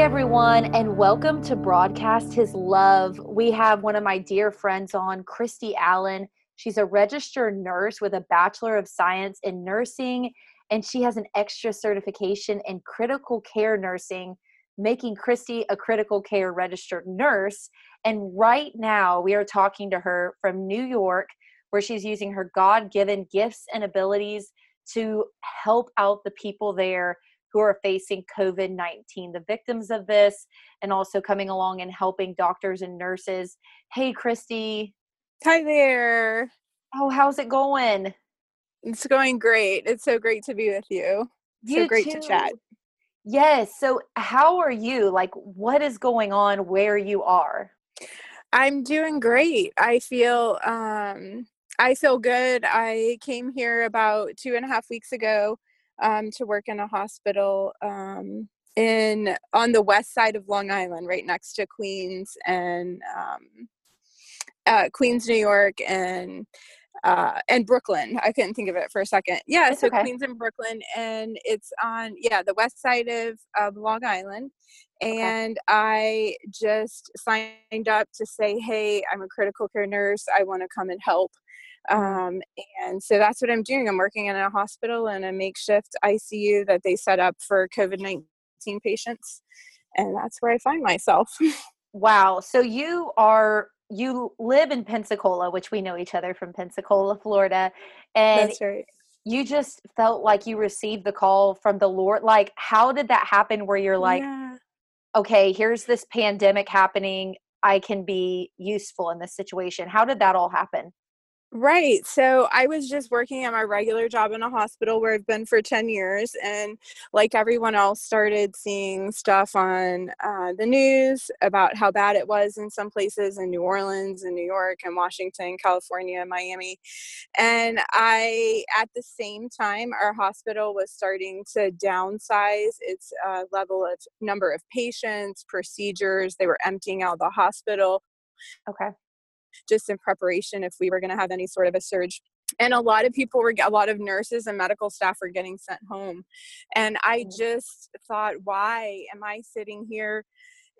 Everyone, and welcome to Broadcast His Love. We have one of my dear friends on, Christy Allen. She's a registered nurse with a Bachelor of Science in Nursing, and she has an extra certification in critical care nursing, making Christy a critical care registered nurse. And right now, we are talking to her from New York, where she's using her God given gifts and abilities to help out the people there who are facing COVID 19, the victims of this, and also coming along and helping doctors and nurses. Hey, Christy. Hi there. Oh, how's it going? It's going great. It's so great to be with you. you so great too. to chat. Yes. So, how are you? Like, what is going on where you are? I'm doing great. I feel um I feel good. I came here about two and a half weeks ago um, to work in a hospital um, in on the west side of Long Island, right next to Queens and um, uh, Queens, New York, and uh, and Brooklyn. I couldn't think of it for a second. Yeah, it's so okay. Queens and Brooklyn, and it's on yeah the west side of, of Long Island. And okay. I just signed up to say, hey, I'm a critical care nurse. I want to come and help. Um, and so that's what I'm doing. I'm working in a hospital in a makeshift ICU that they set up for COVID 19 patients. And that's where I find myself. wow. So you are you live in Pensacola, which we know each other from Pensacola, Florida. And That's right. You just felt like you received the call from the Lord. Like, how did that happen where you're like, yeah. okay, here's this pandemic happening. I can be useful in this situation. How did that all happen? Right. So I was just working at my regular job in a hospital where I've been for 10 years. And like everyone else, started seeing stuff on uh, the news about how bad it was in some places in New Orleans and New York and Washington, California, Miami. And I, at the same time, our hospital was starting to downsize its uh, level of number of patients, procedures. They were emptying out the hospital. Okay just in preparation if we were going to have any sort of a surge and a lot of people were a lot of nurses and medical staff were getting sent home and i mm. just thought why am i sitting here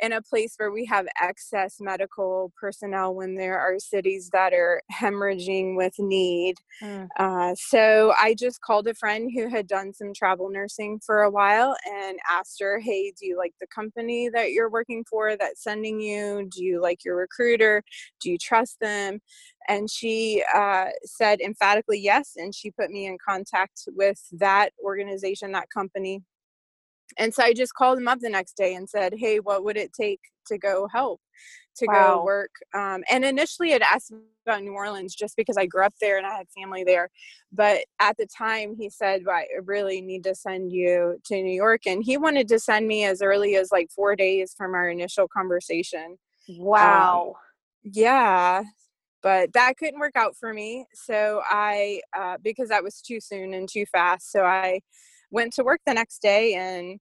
in a place where we have excess medical personnel when there are cities that are hemorrhaging with need. Mm. Uh, so I just called a friend who had done some travel nursing for a while and asked her, Hey, do you like the company that you're working for that's sending you? Do you like your recruiter? Do you trust them? And she uh, said emphatically yes. And she put me in contact with that organization, that company and so I just called him up the next day and said, "Hey, what would it take to go help, to wow. go work?" Um, and initially, I'd asked about New Orleans just because I grew up there and I had family there. But at the time, he said, well, "I really need to send you to New York," and he wanted to send me as early as like four days from our initial conversation. Wow. Um, yeah, but that couldn't work out for me. So I, uh, because that was too soon and too fast. So I went to work the next day and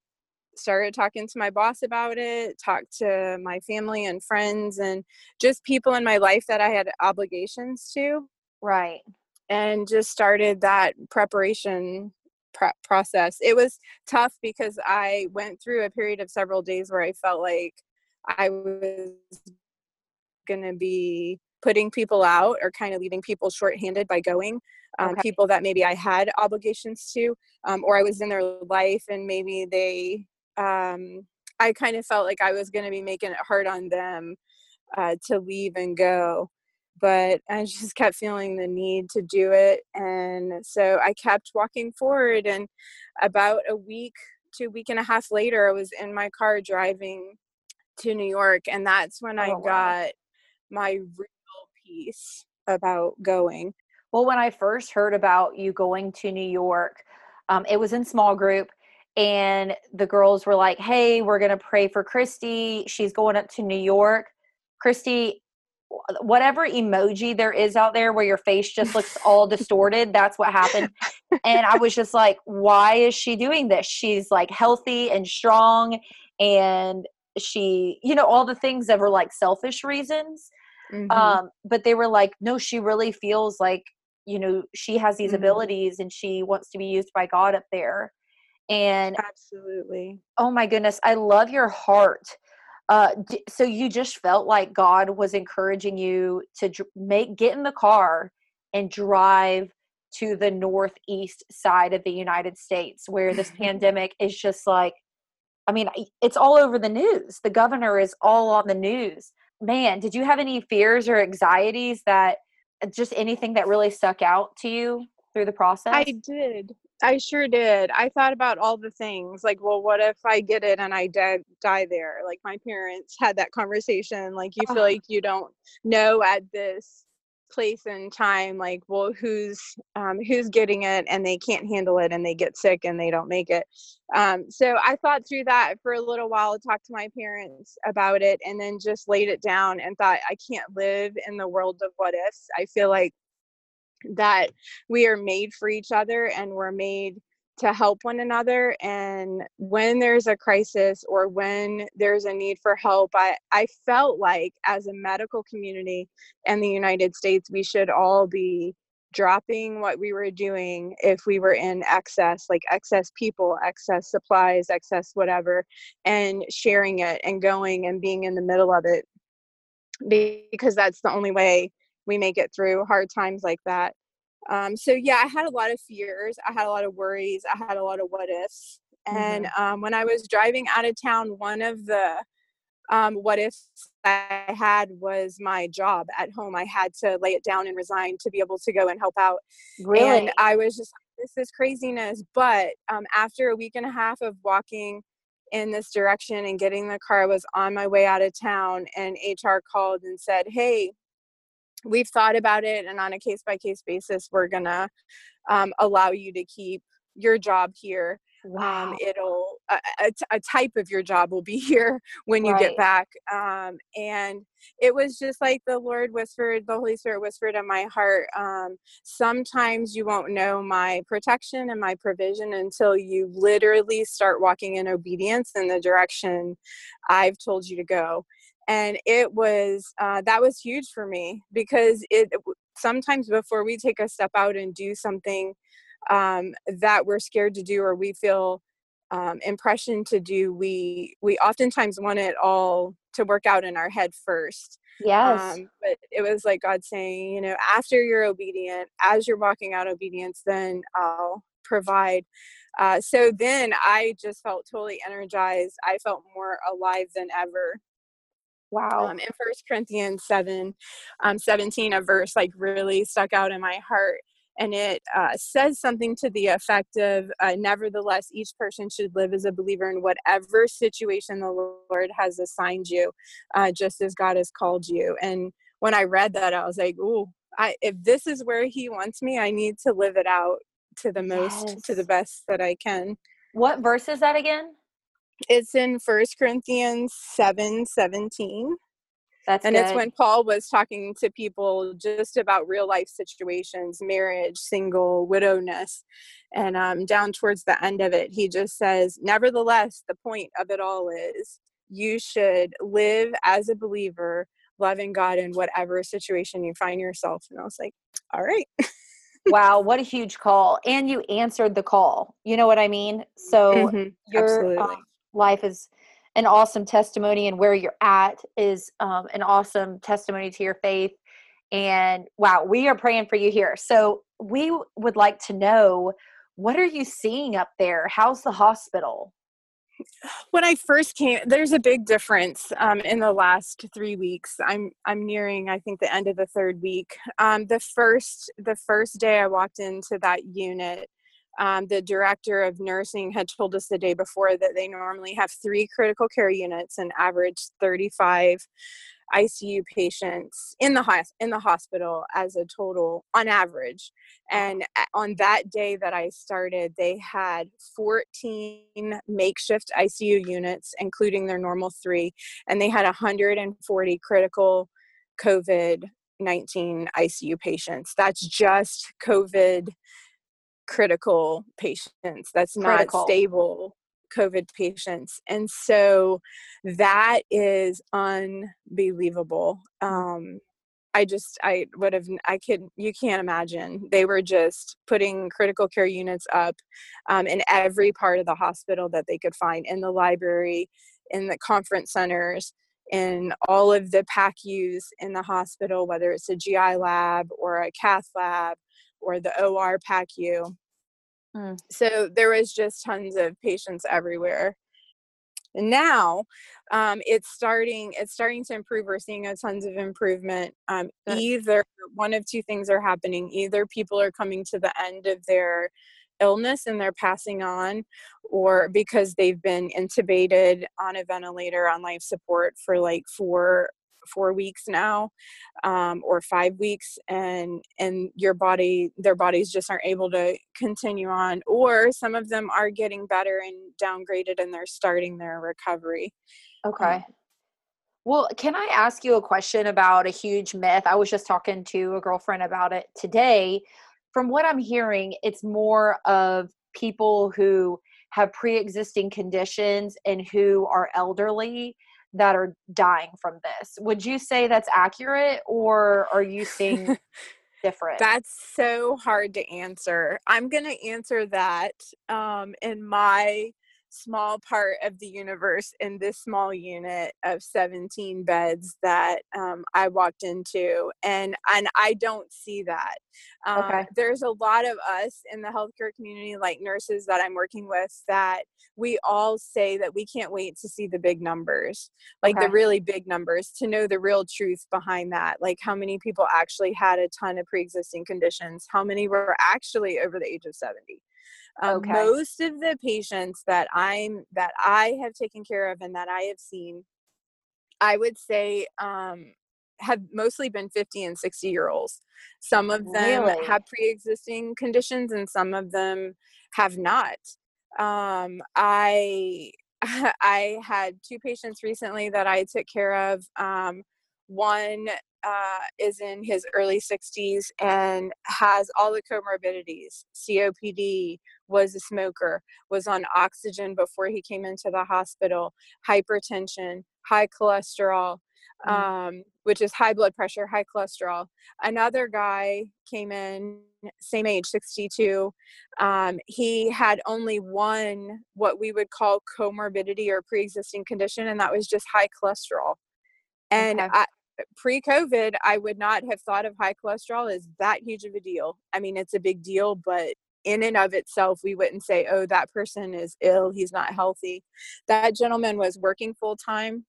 started talking to my boss about it, talked to my family and friends and just people in my life that I had obligations to. Right. And just started that preparation pre- process. It was tough because I went through a period of several days where I felt like I was going to be putting people out or kind of leaving people shorthanded by going um, okay. people that maybe I had obligations to, um, or I was in their life and maybe they, um, I kind of felt like I was going to be making it hard on them uh, to leave and go. But I just kept feeling the need to do it. And so I kept walking forward. And about a week to a week and a half later, I was in my car driving to New York. And that's when oh, I got my real piece about going. Well, when I first heard about you going to New York, um, it was in small group, and the girls were like, "Hey, we're gonna pray for Christy. She's going up to New York." Christy, whatever emoji there is out there where your face just looks all distorted, that's what happened. And I was just like, "Why is she doing this? She's like healthy and strong, and she, you know, all the things that were like selfish reasons." Mm-hmm. Um, but they were like, no, she really feels like you know she has these mm-hmm. abilities and she wants to be used by god up there And absolutely. Oh my goodness, I love your heart. Uh, so you just felt like God was encouraging you to make get in the car and drive to the northeast side of the United States where this pandemic is just like I mean, it's all over the news. The governor is all on the news. Man, did you have any fears or anxieties that uh, just anything that really stuck out to you through the process? I did. I sure did. I thought about all the things like, well, what if I get it and I die, die there? Like my parents had that conversation. Like you feel like you don't know at this place and time like well who's um, who's getting it and they can't handle it and they get sick and they don't make it um, so i thought through that for a little while talked to my parents about it and then just laid it down and thought i can't live in the world of what ifs i feel like that we are made for each other and we're made to help one another and when there's a crisis or when there's a need for help i i felt like as a medical community in the united states we should all be dropping what we were doing if we were in excess like excess people excess supplies excess whatever and sharing it and going and being in the middle of it because that's the only way we make it through hard times like that um, so yeah, I had a lot of fears. I had a lot of worries. I had a lot of what ifs. And mm-hmm. um, when I was driving out of town, one of the um, what ifs I had was my job at home. I had to lay it down and resign to be able to go and help out. Really? And I was just, this is craziness. But um, after a week and a half of walking in this direction and getting the car, I was on my way out of town, and HR called and said, Hey, we've thought about it and on a case by case basis we're gonna um, allow you to keep your job here um, wow. um, it'll a, a, a, type of your job will be here when you right. get back um, and it was just like the lord whispered the holy spirit whispered in my heart um, sometimes you won't know my protection and my provision until you literally start walking in obedience in the direction i've told you to go and it was uh, that was huge for me because it sometimes before we take a step out and do something um, that we're scared to do or we feel um, impression to do we we oftentimes want it all to work out in our head first. Yes. Um, but it was like god saying you know after you're obedient as you're walking out obedience then i'll provide. Uh, so then i just felt totally energized. I felt more alive than ever Wow. Um, in First Corinthians 7, um, 17, a verse like really stuck out in my heart. And it uh, says something to the effect of, uh, nevertheless, each person should live as a believer in whatever situation the Lord has assigned you, uh, just as God has called you. And when I read that, I was like, "Ooh, I, if this is where He wants me, I need to live it out to the most, yes. to the best that I can." What verse is that again? It's in First Corinthians 7 17. That's and good. it's when Paul was talking to people just about real life situations, marriage, single, widowness. And um, down towards the end of it, he just says, Nevertheless, the point of it all is you should live as a believer, loving God in whatever situation you find yourself. And I was like, All right. wow, what a huge call. And you answered the call. You know what I mean? So mm-hmm, your um, life is an awesome testimony and where you're at is um, an awesome testimony to your faith. And wow we are praying for you here. So we would like to know what are you seeing up there? How's the hospital? When i first came there's a big difference um, in the last three weeks. I'm i'm nearing i think the end of the third week. Um, the first the first day i walked into that unit um, the director of nursing had told us the day before that they normally have three critical care units and average 35 ICU patients in the in the hospital as a total on average. And on that day that I started, they had 14 makeshift ICU units, including their normal three, and they had 140 critical COVID 19 ICU patients. That's just COVID critical patients that's critical. not stable covid patients and so that is unbelievable um, I just I would have I could you can't imagine they were just putting critical care units up um, in every part of the hospital that they could find in the library, in the conference centers, in all of the PACUs in the hospital, whether it's a GI lab or a cath lab or the OR PACU. Mm. So there was just tons of patients everywhere. And now um, it's starting it's starting to improve we're seeing a tons of improvement um, either one of two things are happening either people are coming to the end of their illness and they're passing on or because they've been intubated on a ventilator on life support for like four four weeks now um, or five weeks and and your body their bodies just aren't able to continue on or some of them are getting better and downgraded and they're starting their recovery. Okay. Um, well can i ask you a question about a huge myth? I was just talking to a girlfriend about it today. From what i'm hearing it's more of people who have pre-existing conditions and who are elderly that are dying from this. Would you say that's accurate or are you seeing different? That's so hard to answer. I'm going to answer that um, in my small part of the universe in this small unit of 17 beds that um, I walked into, and and I don't see that. Um, okay. There's a lot of us in the healthcare community, like nurses that I'm working with, that we all say that we can't wait to see the big numbers, like okay. the really big numbers, to know the real truth behind that, like how many people actually had a ton of pre-existing conditions, how many were actually over the age of 70 um, okay. Most of the patients that I'm that I have taken care of and that I have seen, I would say um, have mostly been 50 and 60 year olds. Some of them really? have pre-existing conditions and some of them have not. Um, I I had two patients recently that I took care of. Um, one uh, is in his early 60s and has all the comorbidities COPD, was a smoker, was on oxygen before he came into the hospital, hypertension, high cholesterol, mm. um, which is high blood pressure, high cholesterol. Another guy came in, same age, 62. Um, he had only one, what we would call comorbidity or pre existing condition, and that was just high cholesterol. And okay. I, pre-COVID, I would not have thought of high cholesterol as that huge of a deal. I mean, it's a big deal, but in and of itself, we wouldn't say, oh, that person is ill, he's not healthy. That gentleman was working full time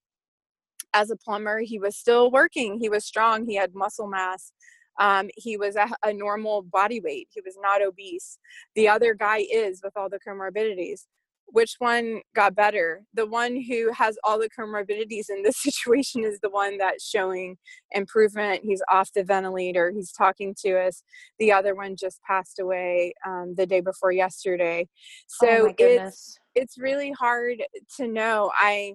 as a plumber. He was still working, he was strong, he had muscle mass. Um, he was a, a normal body weight. He was not obese. The other guy is with all the comorbidities which one got better? The one who has all the comorbidities in this situation is the one that's showing improvement. He's off the ventilator. He's talking to us. The other one just passed away um, the day before yesterday. So oh it's it's really hard to know. I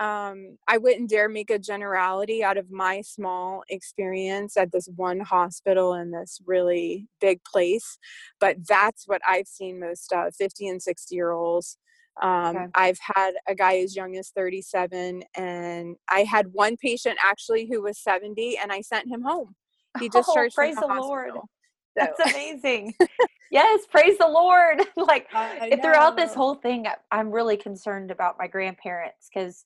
um, I wouldn't dare make a generality out of my small experience at this one hospital in this really big place, but that's what I've seen most of 50 and 60 year olds. Um, okay. I've had a guy as young as 37, and I had one patient actually who was 70, and I sent him home. He just oh, praise the, the Lord. So. That's amazing. yes, praise the Lord. like throughout this whole thing, I'm really concerned about my grandparents because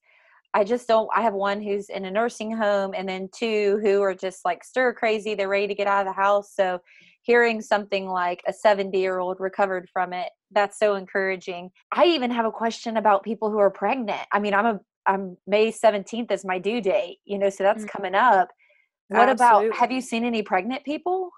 I just don't. I have one who's in a nursing home, and then two who are just like stir crazy. They're ready to get out of the house. So, hearing something like a 70 year old recovered from it, that's so encouraging. I even have a question about people who are pregnant. I mean, I'm a I'm May 17th is my due date, you know, so that's mm-hmm. coming up. What Absolutely. about have you seen any pregnant people?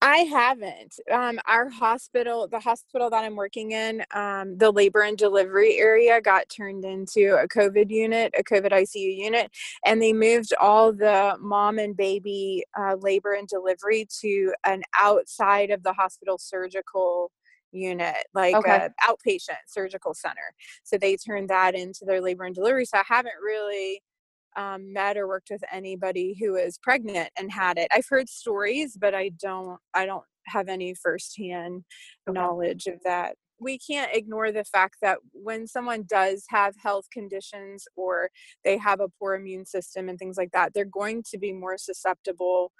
I haven't. Um, our hospital, the hospital that I'm working in, um, the labor and delivery area got turned into a COVID unit, a COVID ICU unit, and they moved all the mom and baby uh, labor and delivery to an outside of the hospital surgical unit, like okay. a outpatient surgical center. So they turned that into their labor and delivery. So I haven't really um, met or worked with anybody who is pregnant and had it. I've heard stories, but I don't. I don't have any firsthand okay. knowledge of that. we can't ignore the fact that when someone does have health conditions or they have a poor immune system and things like that they're going to be more susceptible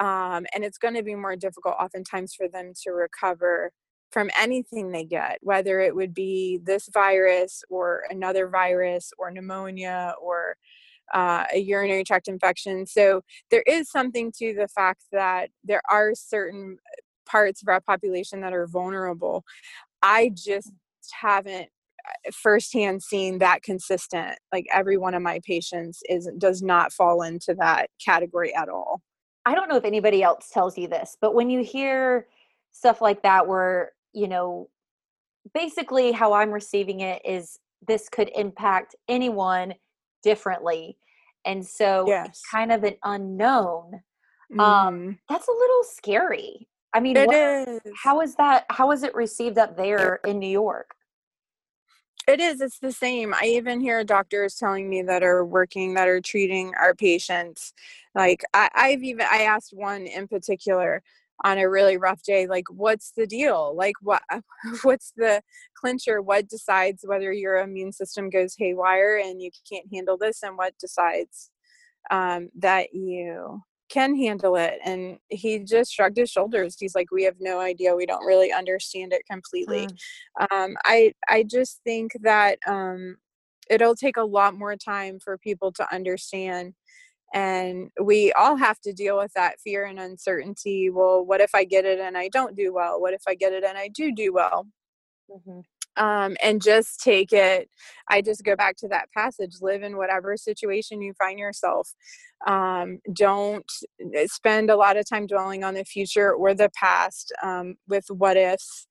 um, and it's going to be more difficult oftentimes for them to recover from anything they get whether it would be this virus or another virus or pneumonia or uh, a urinary tract infection so there is something to the fact that there are certain parts of our population that are vulnerable. I just haven't uh, firsthand seen that consistent. Like every one of my patients is does not fall into that category at all. I don't know if anybody else tells you this, but when you hear stuff like that where, you know, basically how I'm receiving it is this could impact anyone differently. And so yes. it's kind of an unknown. Um, mm. Um, that's a little scary. I mean, it what, is. How is that? How is it received up there in New York? It is. It's the same. I even hear doctors telling me that are working, that are treating our patients. Like I, I've even I asked one in particular on a really rough day, like, what's the deal? Like, what, what's the clincher? What decides whether your immune system goes haywire and you can't handle this, and what decides um, that you can handle it and he just shrugged his shoulders he's like we have no idea we don't really understand it completely mm. um, i i just think that um, it'll take a lot more time for people to understand and we all have to deal with that fear and uncertainty well what if i get it and i don't do well what if i get it and i do do well mm-hmm um, and just take it. I just go back to that passage live in whatever situation you find yourself. Um, don't eh, spend a lot of time dwelling on the future or the past um, with what ifs,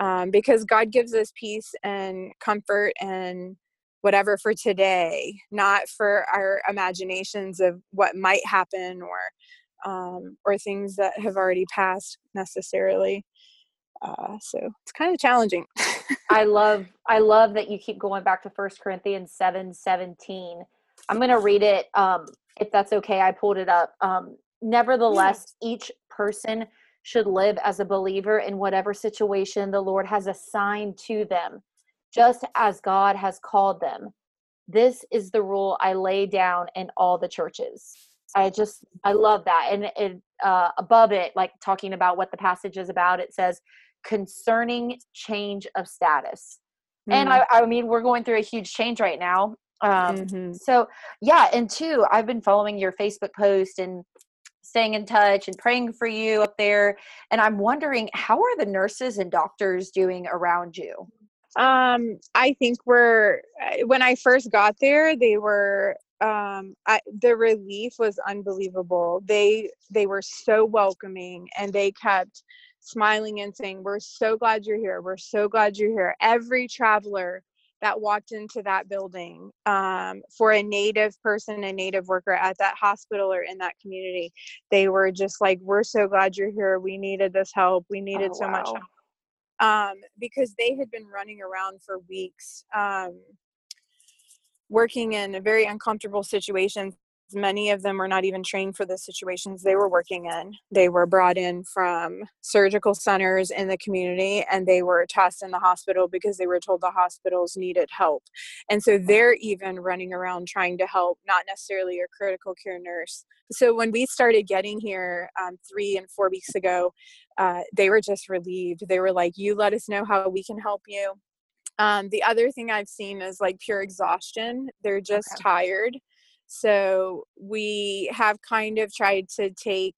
um, because God gives us peace and comfort and whatever for today, not for our imaginations of what might happen or um, or things that have already passed necessarily. Uh, so it's kind of challenging. I love I love that you keep going back to First Corinthians 7 17. I'm gonna read it um, if that's okay. I pulled it up. Um, nevertheless, yeah. each person should live as a believer in whatever situation the Lord has assigned to them, just as God has called them. This is the rule I lay down in all the churches. I just I love that, and it uh, above it, like talking about what the passage is about, it says concerning change of status. Mm-hmm. And I, I mean, we're going through a huge change right now. Um, mm-hmm. So, yeah. And two, I've been following your Facebook post and staying in touch and praying for you up there. And I'm wondering, how are the nurses and doctors doing around you? Um, I think we're, when I first got there, they were um I, the relief was unbelievable they they were so welcoming and they kept smiling and saying, We're so glad you're here. We're so glad you're here. Every traveler that walked into that building um, for a native person, a native worker at that hospital or in that community, they were just like, We're so glad you're here. We needed this help. We needed oh, so wow. much help. Um, because they had been running around for weeks. Um, working in a very uncomfortable situations many of them were not even trained for the situations they were working in. They were brought in from surgical centers in the community and they were tossed in the hospital because they were told the hospitals needed help. And so they're even running around trying to help, not necessarily a critical care nurse. So when we started getting here um, three and four weeks ago, uh, they were just relieved. They were like, You let us know how we can help you. Um, the other thing I've seen is like pure exhaustion. They're just okay. tired so we have kind of tried to take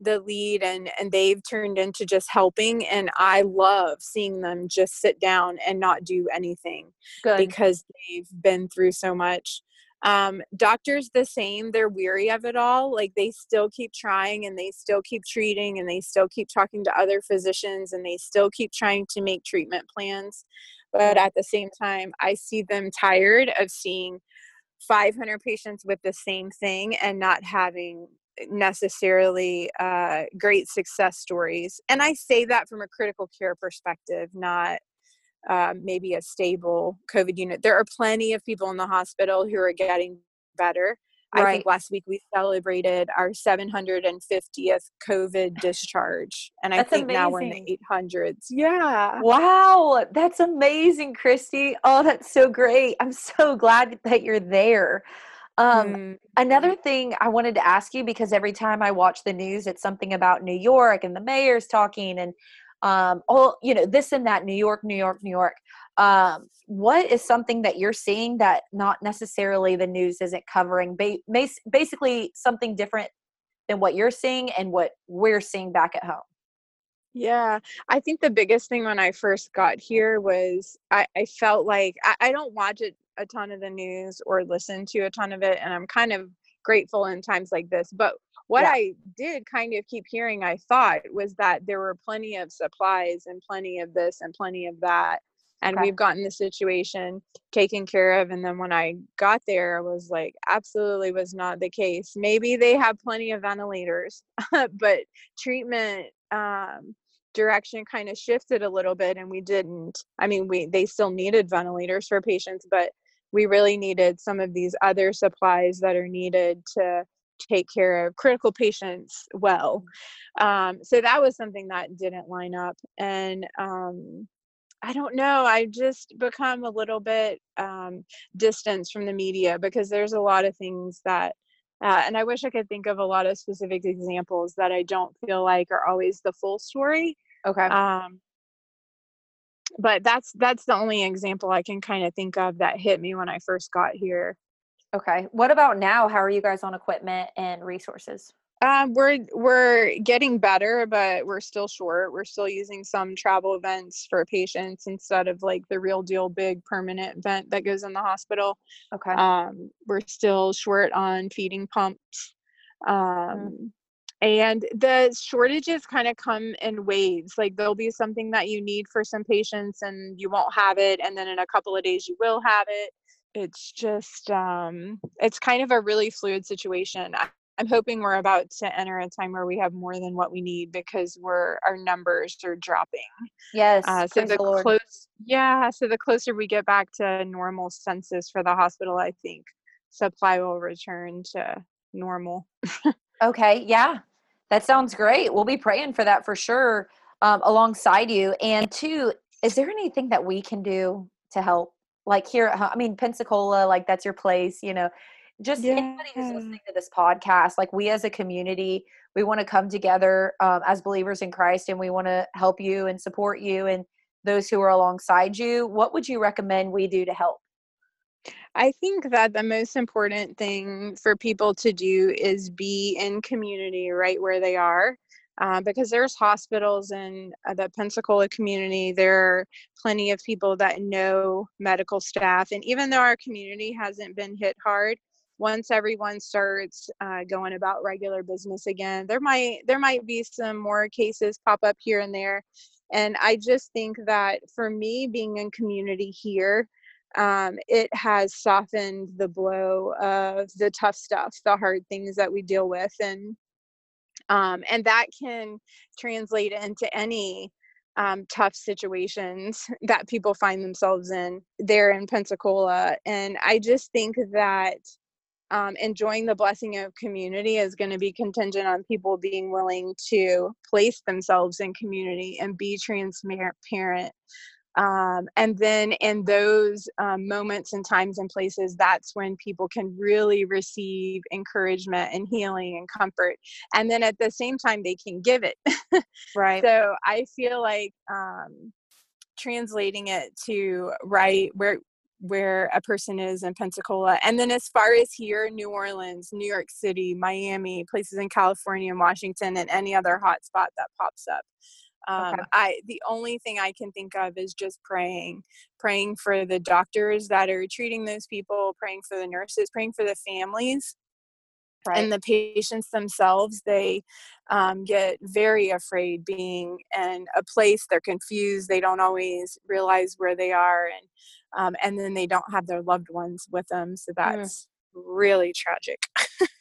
the lead and and they've turned into just helping and I love seeing them just sit down and not do anything Good. because they've been through so much. Um, doctors the same, they're weary of it all. Like they still keep trying and they still keep treating and they still keep talking to other physicians and they still keep trying to make treatment plans. But at the same time, I see them tired of seeing 500 patients with the same thing and not having necessarily uh, great success stories. And I say that from a critical care perspective, not uh, maybe a stable COVID unit. There are plenty of people in the hospital who are getting better. Right. I think last week we celebrated our 750th COVID discharge. And I think amazing. now we're in the 800s. Yeah. Wow. That's amazing, Christy. Oh, that's so great. I'm so glad that you're there. Um, mm. Another thing I wanted to ask you because every time I watch the news, it's something about New York and the mayor's talking and um, all you know this and that. New York, New York, New York. Um, what is something that you're seeing that not necessarily the news isn't covering? Ba- basically, something different than what you're seeing and what we're seeing back at home. Yeah, I think the biggest thing when I first got here was I, I felt like I, I don't watch it a ton of the news or listen to a ton of it, and I'm kind of grateful in times like this. But what yeah. I did kind of keep hearing, I thought, was that there were plenty of supplies and plenty of this and plenty of that. And okay. we've gotten the situation taken care of. And then when I got there, I was like, absolutely was not the case. Maybe they have plenty of ventilators, but treatment um, direction kind of shifted a little bit and we didn't. I mean, we they still needed ventilators for patients, but we really needed some of these other supplies that are needed to take care of critical patients well. Um, so that was something that didn't line up. And um, I don't know, I just become a little bit um, distanced from the media because there's a lot of things that. Uh, and I wish I could think of a lot of specific examples that I don't feel like are always the full story. Okay. Um, but that's that's the only example I can kind of think of that hit me when I first got here. Okay. What about now? How are you guys on equipment and resources? Um, we're we're getting better, but we're still short. We're still using some travel vents for patients instead of like the real deal big permanent vent that goes in the hospital. Okay. Um, we're still short on feeding pumps. Um, mm-hmm and the shortages kind of come in waves like there'll be something that you need for some patients and you won't have it and then in a couple of days you will have it it's just um it's kind of a really fluid situation I, i'm hoping we're about to enter a time where we have more than what we need because we're our numbers are dropping yes uh, so the, the close yeah so the closer we get back to normal census for the hospital i think supply will return to normal okay yeah that sounds great. We'll be praying for that for sure um, alongside you. And two, is there anything that we can do to help? Like here, I mean, Pensacola, like that's your place, you know. Just yeah. anybody who's listening to this podcast, like we as a community, we want to come together um, as believers in Christ and we want to help you and support you and those who are alongside you. What would you recommend we do to help? I think that the most important thing for people to do is be in community right where they are. Uh, because there's hospitals in uh, the Pensacola community. There are plenty of people that know medical staff. And even though our community hasn't been hit hard, once everyone starts uh, going about regular business again, there might there might be some more cases pop up here and there. And I just think that for me, being in community here, um, it has softened the blow of the tough stuff, the hard things that we deal with, and um, and that can translate into any um, tough situations that people find themselves in there in Pensacola. And I just think that um, enjoying the blessing of community is going to be contingent on people being willing to place themselves in community and be transparent um, and then in those um, moments and times and places, that's when people can really receive encouragement and healing and comfort. And then at the same time, they can give it. right. So I feel like um, translating it to right where where a person is in Pensacola. And then as far as here, New Orleans, New York City, Miami, places in California and Washington, and any other hotspot that pops up. Um, okay. I the only thing I can think of is just praying, praying for the doctors that are treating those people, praying for the nurses, praying for the families, right. and the patients themselves. They um, get very afraid being in a place. They're confused. They don't always realize where they are, and um, and then they don't have their loved ones with them. So mm. that's mm. really tragic.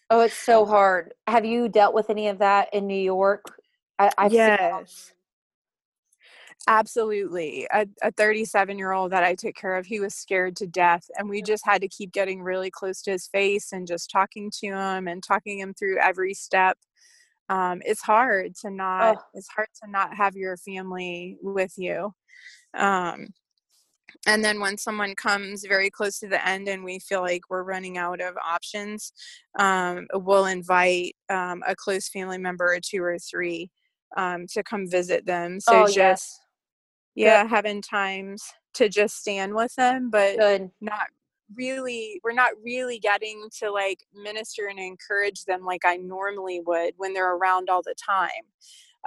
oh, it's so hard. Have you dealt with any of that in New York? I, I've yes Absolutely. A, a 37 year old that I took care of, he was scared to death. And we just had to keep getting really close to his face and just talking to him and talking him through every step. Um, it's hard to not, oh. it's hard to not have your family with you. Um, and then when someone comes very close to the end and we feel like we're running out of options, um, we'll invite um, a close family member or two or three um, to come visit them. So oh, just yes yeah Good. having times to just stand with them but Good. not really we're not really getting to like minister and encourage them like i normally would when they're around all the time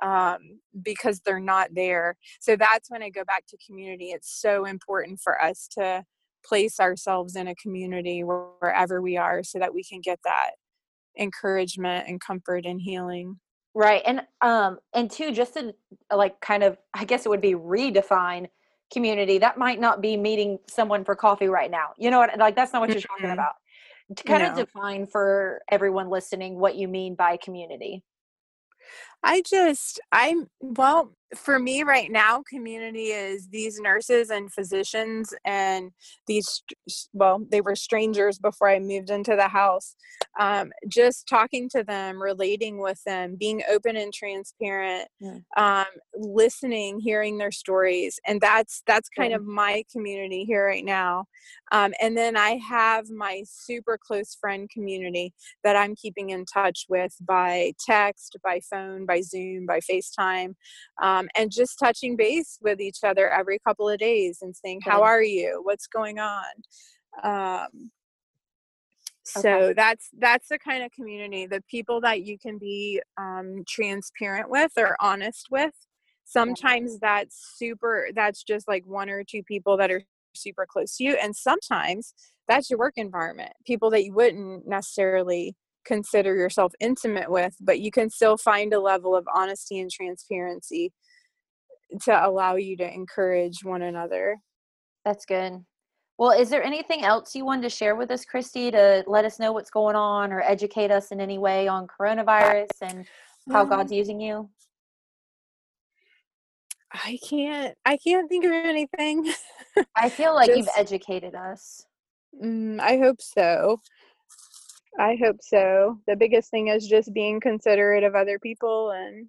um, because they're not there so that's when i go back to community it's so important for us to place ourselves in a community wherever we are so that we can get that encouragement and comfort and healing Right. And um and two just to like kind of I guess it would be redefine community. That might not be meeting someone for coffee right now. You know what like that's not what you're talking about. To kind no. of define for everyone listening what you mean by community. I just, I'm, well, for me right now, community is these nurses and physicians and these, well, they were strangers before I moved into the house. Um, just talking to them, relating with them, being open and transparent, yeah. um, listening, hearing their stories. And that's, that's kind yeah. of my community here right now. Um, and then I have my super close friend community that I'm keeping in touch with by text, by phone, by Zoom, by FaceTime, um, and just touching base with each other every couple of days and saying, How are you? What's going on? Um, so okay. that's that's the kind of community the people that you can be um, transparent with or honest with sometimes that's super that's just like one or two people that are super close to you and sometimes that's your work environment people that you wouldn't necessarily consider yourself intimate with but you can still find a level of honesty and transparency to allow you to encourage one another that's good well is there anything else you wanted to share with us christy to let us know what's going on or educate us in any way on coronavirus and how god's um using you I can't I can't think of anything. I feel like Just, you've educated us. Mm, I hope so. I hope so. The biggest thing is just being considerate of other people and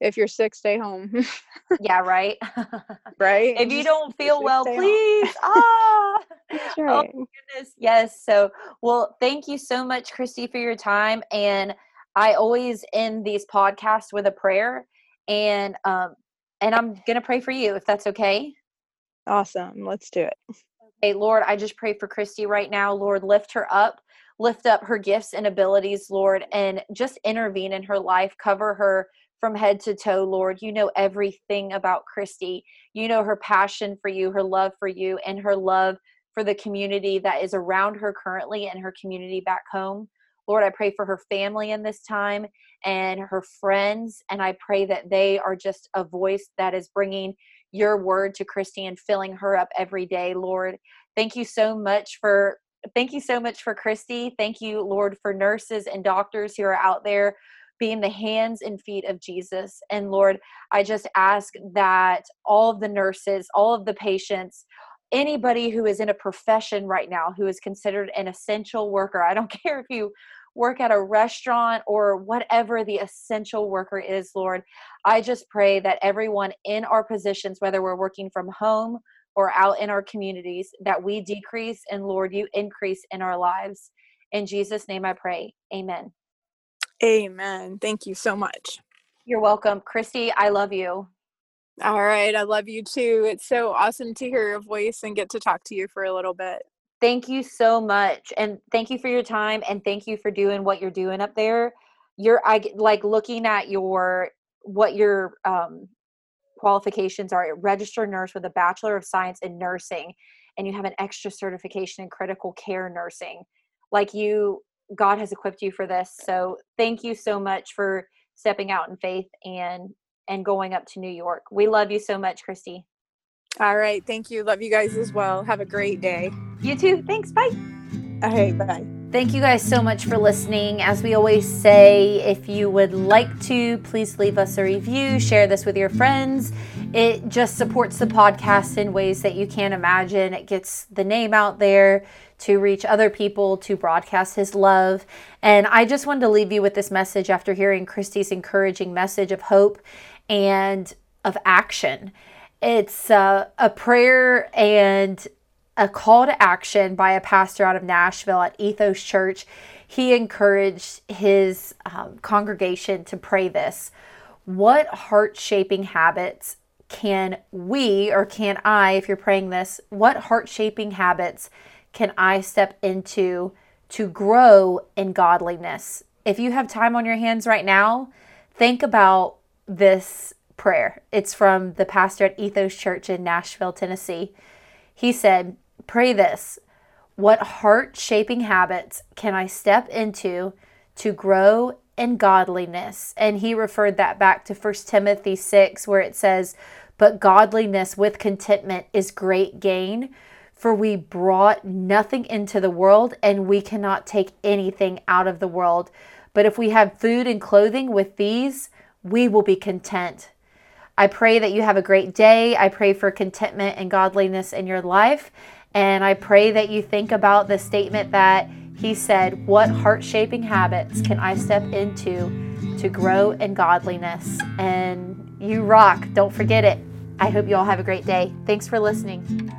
if you're sick, stay home. yeah, right. right. If you don't feel well, please. ah. Oh right. Oh goodness. Yes. So, well, thank you so much, Christy, for your time. And I always end these podcasts with a prayer. And um, and I'm going to pray for you if that's okay. Awesome. Let's do it. Okay, Lord, I just pray for Christy right now. Lord, lift her up, lift up her gifts and abilities, Lord, and just intervene in her life, cover her from head to toe, Lord. You know everything about Christy. You know her passion for you, her love for you, and her love for the community that is around her currently and her community back home. Lord, I pray for her family in this time and her friends. And I pray that they are just a voice that is bringing your word to Christy and filling her up every day, Lord. Thank you so much for. Thank you so much for Christy. Thank you, Lord, for nurses and doctors who are out there being the hands and feet of Jesus. And Lord, I just ask that all of the nurses, all of the patients, anybody who is in a profession right now who is considered an essential worker, I don't care if you work at a restaurant or whatever the essential worker is, Lord. I just pray that everyone in our positions, whether we're working from home or out in our communities, that we decrease and Lord, you increase in our lives. In Jesus' name I pray. Amen. Amen. Thank you so much. You're welcome. Christy, I love you. All right. I love you too. It's so awesome to hear your voice and get to talk to you for a little bit. Thank you so much. And thank you for your time and thank you for doing what you're doing up there. You're I like looking at your what your um qualifications are a registered nurse with a bachelor of science in nursing and you have an extra certification in critical care nursing. Like you God has equipped you for this. So thank you so much for stepping out in faith and and going up to New York. We love you so much, Christy. All right. Thank you. Love you guys as well. Have a great day. You too. Thanks. Bye. All right. Bye. Thank you guys so much for listening. As we always say, if you would like to, please leave us a review, share this with your friends. It just supports the podcast in ways that you can't imagine. It gets the name out there to reach other people, to broadcast his love. And I just wanted to leave you with this message after hearing Christy's encouraging message of hope and of action. It's uh, a prayer and a call to action by a pastor out of Nashville at Ethos Church. He encouraged his um, congregation to pray this What heart shaping habits can we, or can I, if you're praying this, what heart shaping habits can I step into to grow in godliness? If you have time on your hands right now, think about this prayer. It's from the pastor at Ethos Church in Nashville, Tennessee. He said, Pray this What heart shaping habits can I step into to grow in godliness? And he referred that back to 1 Timothy 6, where it says, But godliness with contentment is great gain. For we brought nothing into the world, and we cannot take anything out of the world. But if we have food and clothing with these, we will be content. I pray that you have a great day. I pray for contentment and godliness in your life. And I pray that you think about the statement that he said, What heart shaping habits can I step into to grow in godliness? And you rock. Don't forget it. I hope you all have a great day. Thanks for listening.